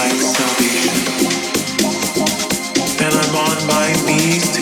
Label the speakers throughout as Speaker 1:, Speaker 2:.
Speaker 1: my salvation. And I'm
Speaker 2: on
Speaker 1: my
Speaker 3: knees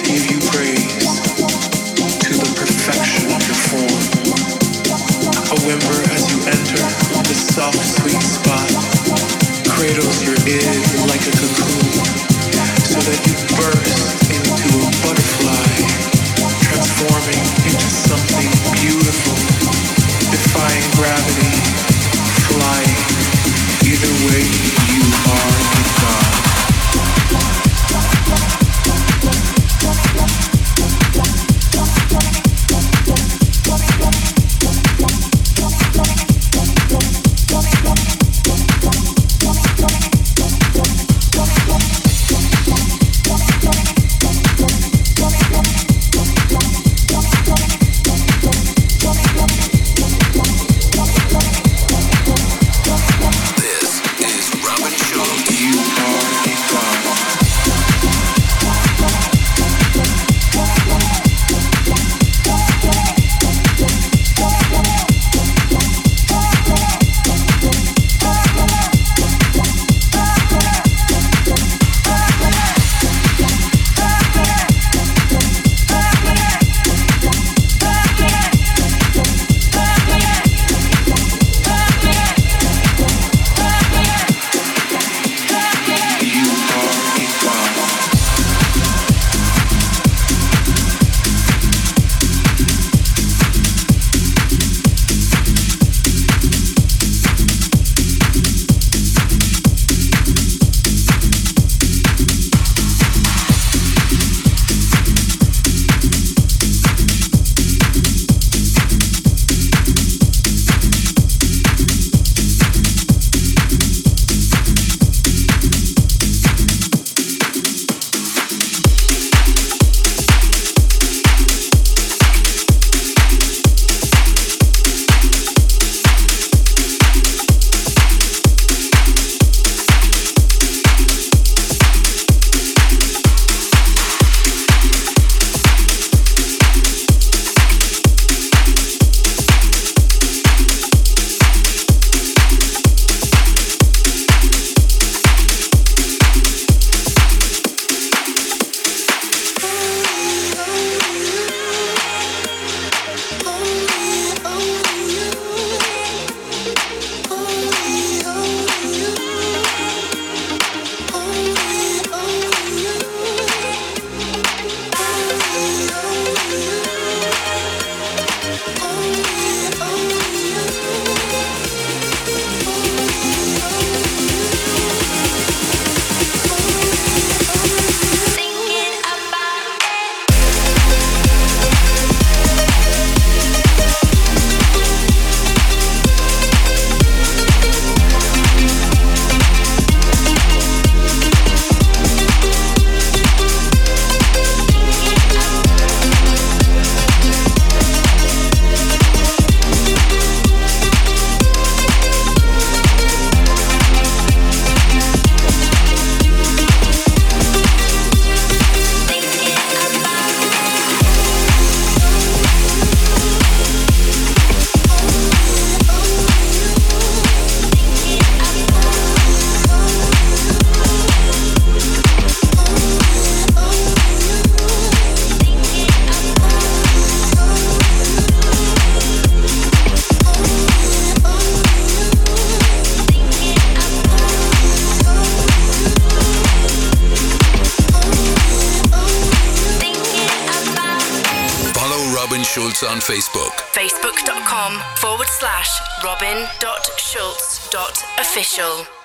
Speaker 3: Facebook.
Speaker 2: Facebook.com forward slash
Speaker 4: robin.schulz.official.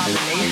Speaker 4: combination.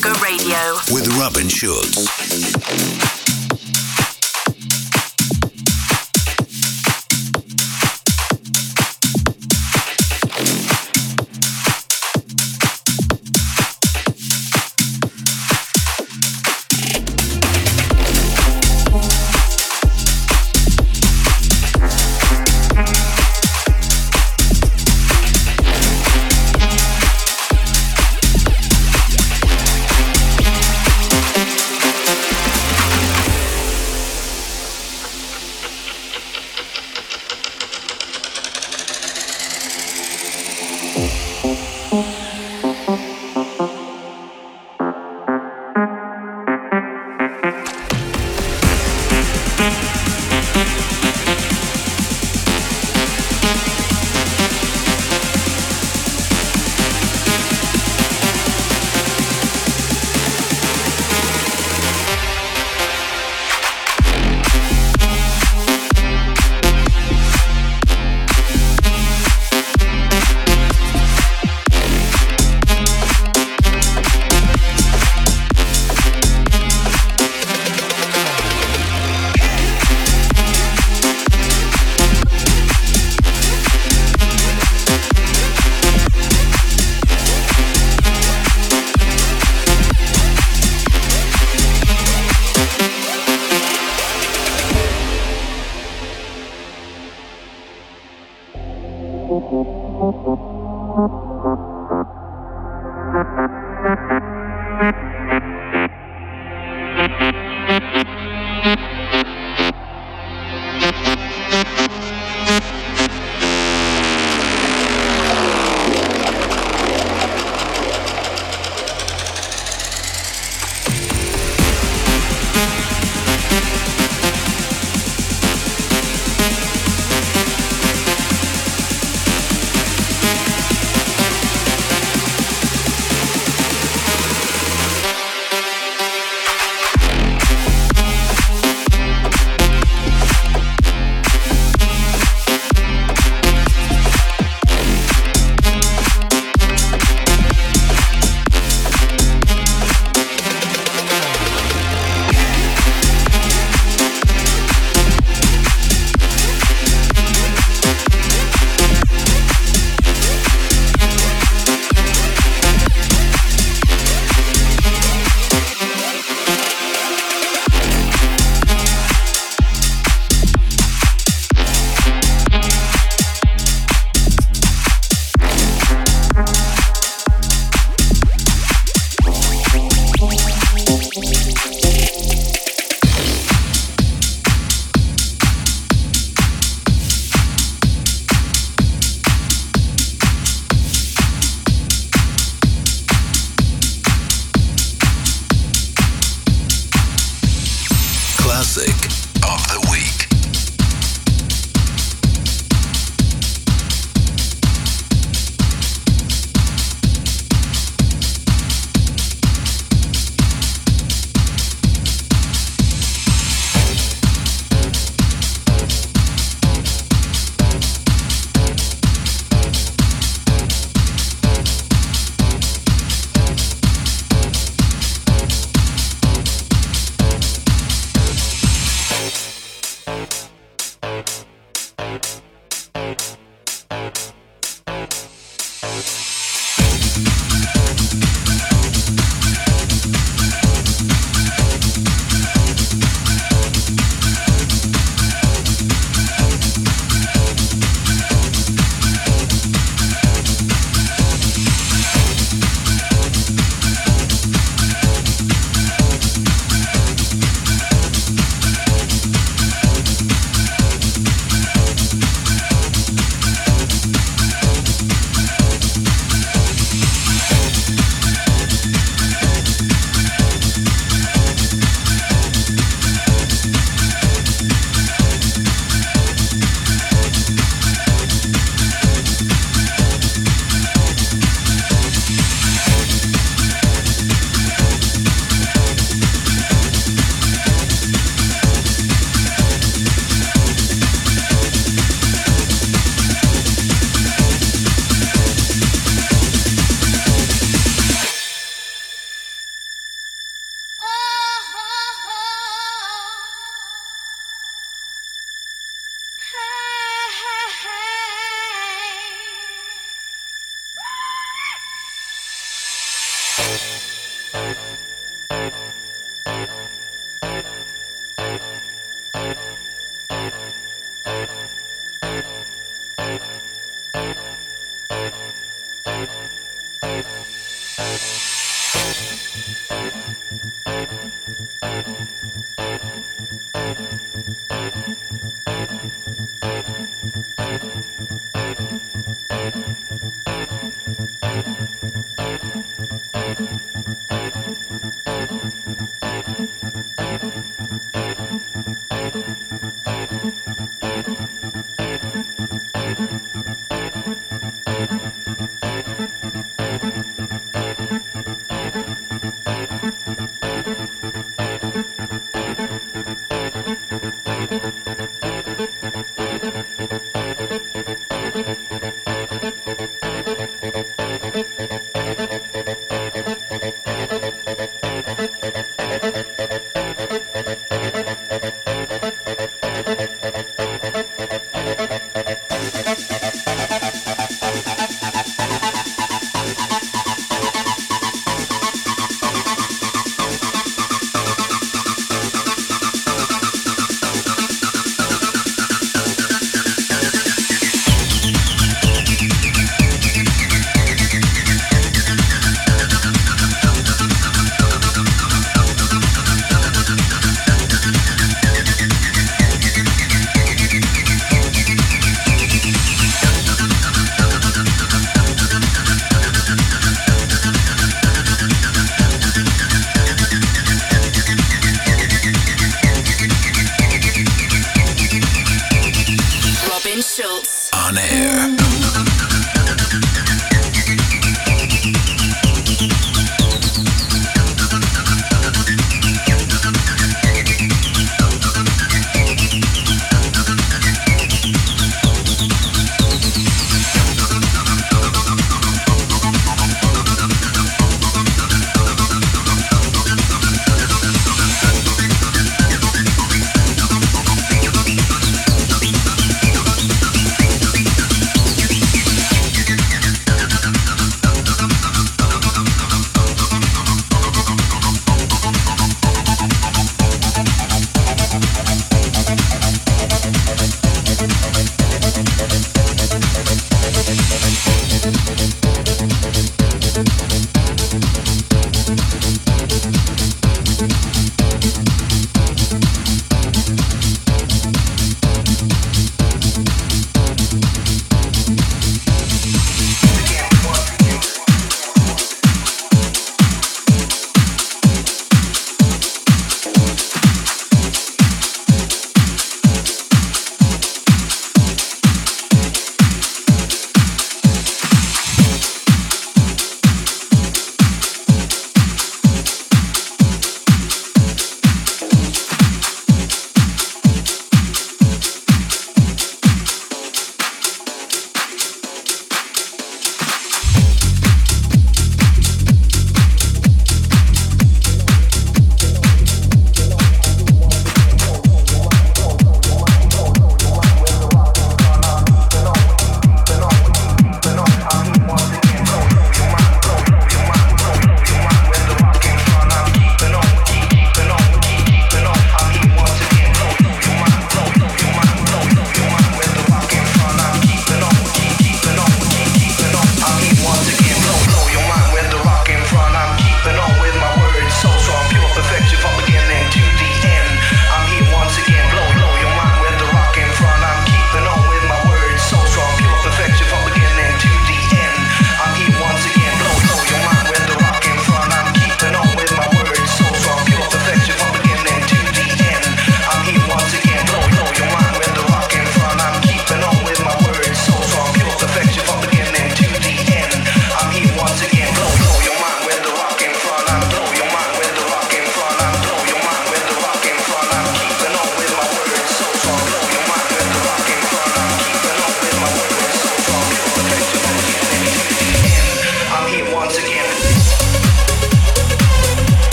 Speaker 4: Sugar Radio with Robin Schulz.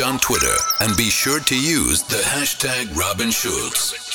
Speaker 5: On Twitter and be sure to use the hashtag Robin Schulz.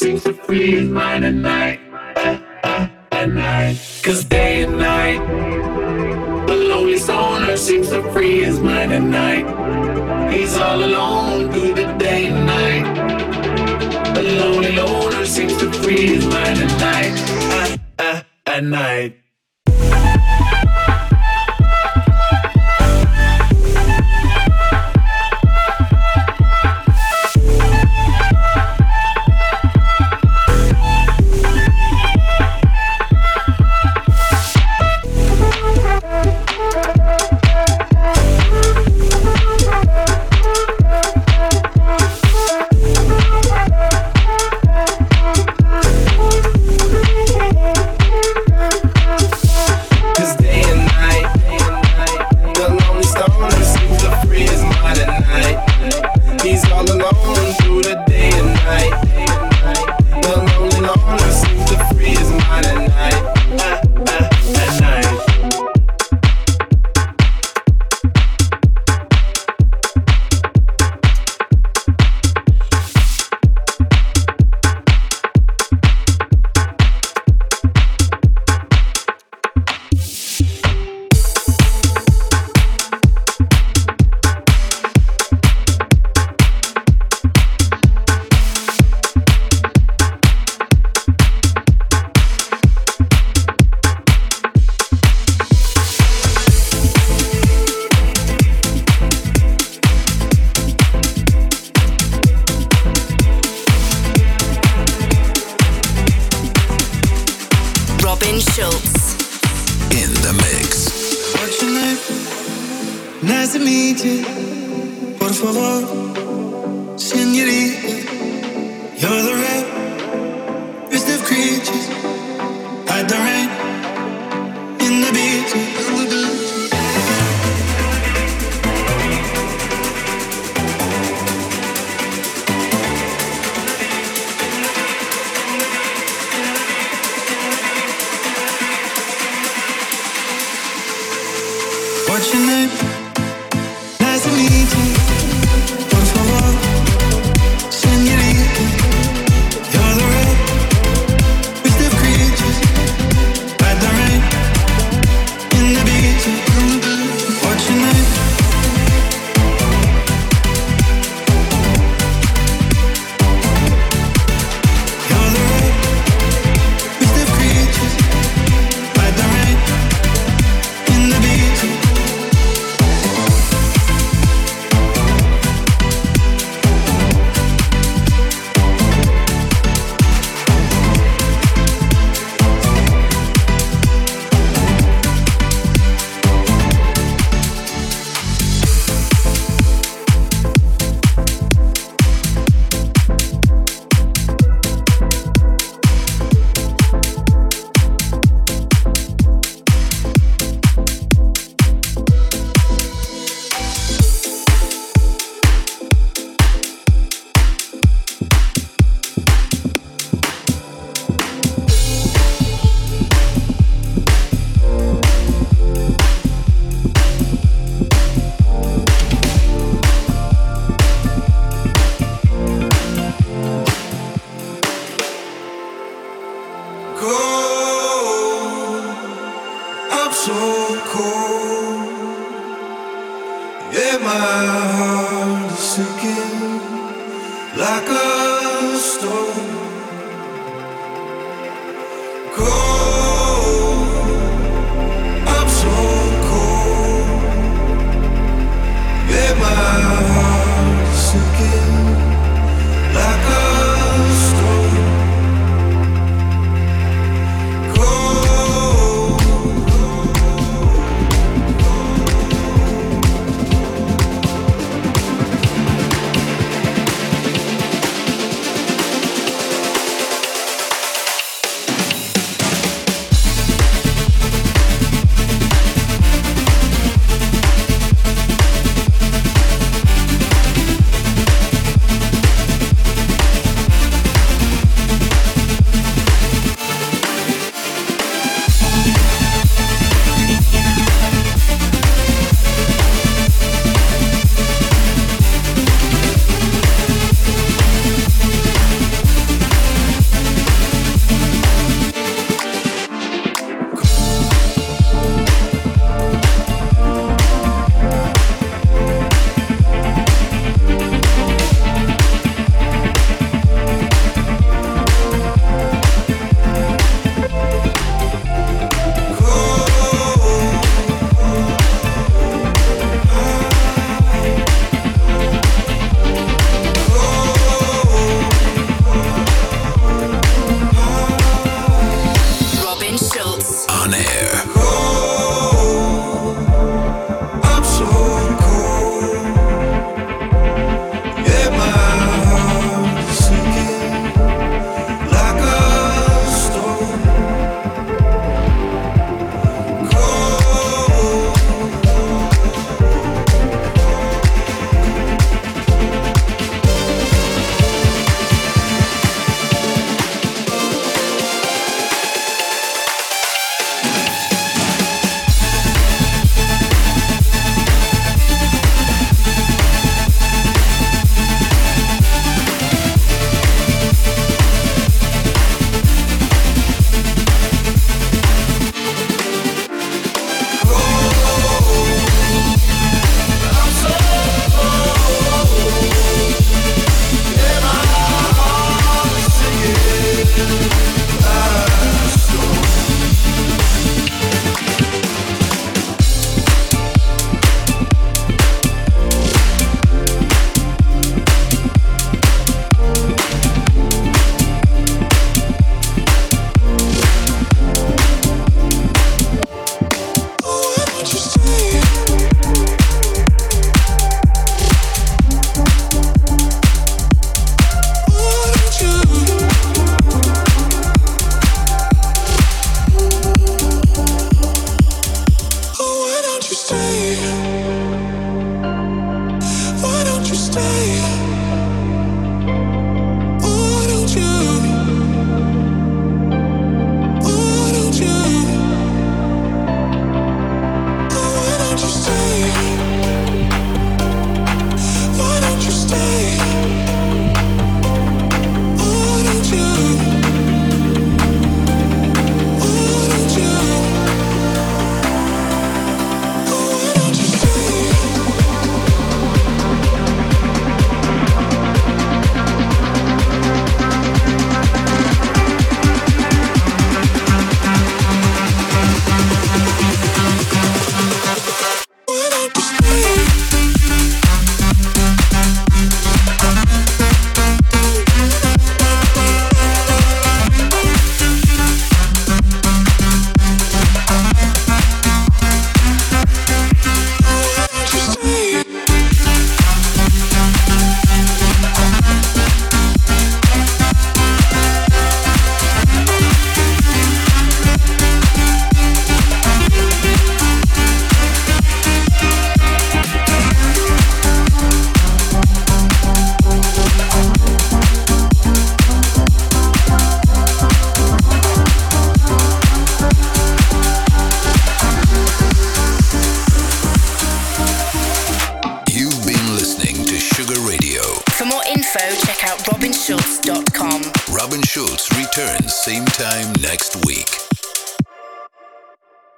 Speaker 6: Seems to free his mind at night. At night. Cause day and night. The lonely stoner seems to free his mind at night. He's all alone through the day and night. The lonely loner seems to free his mind at night. At, at night.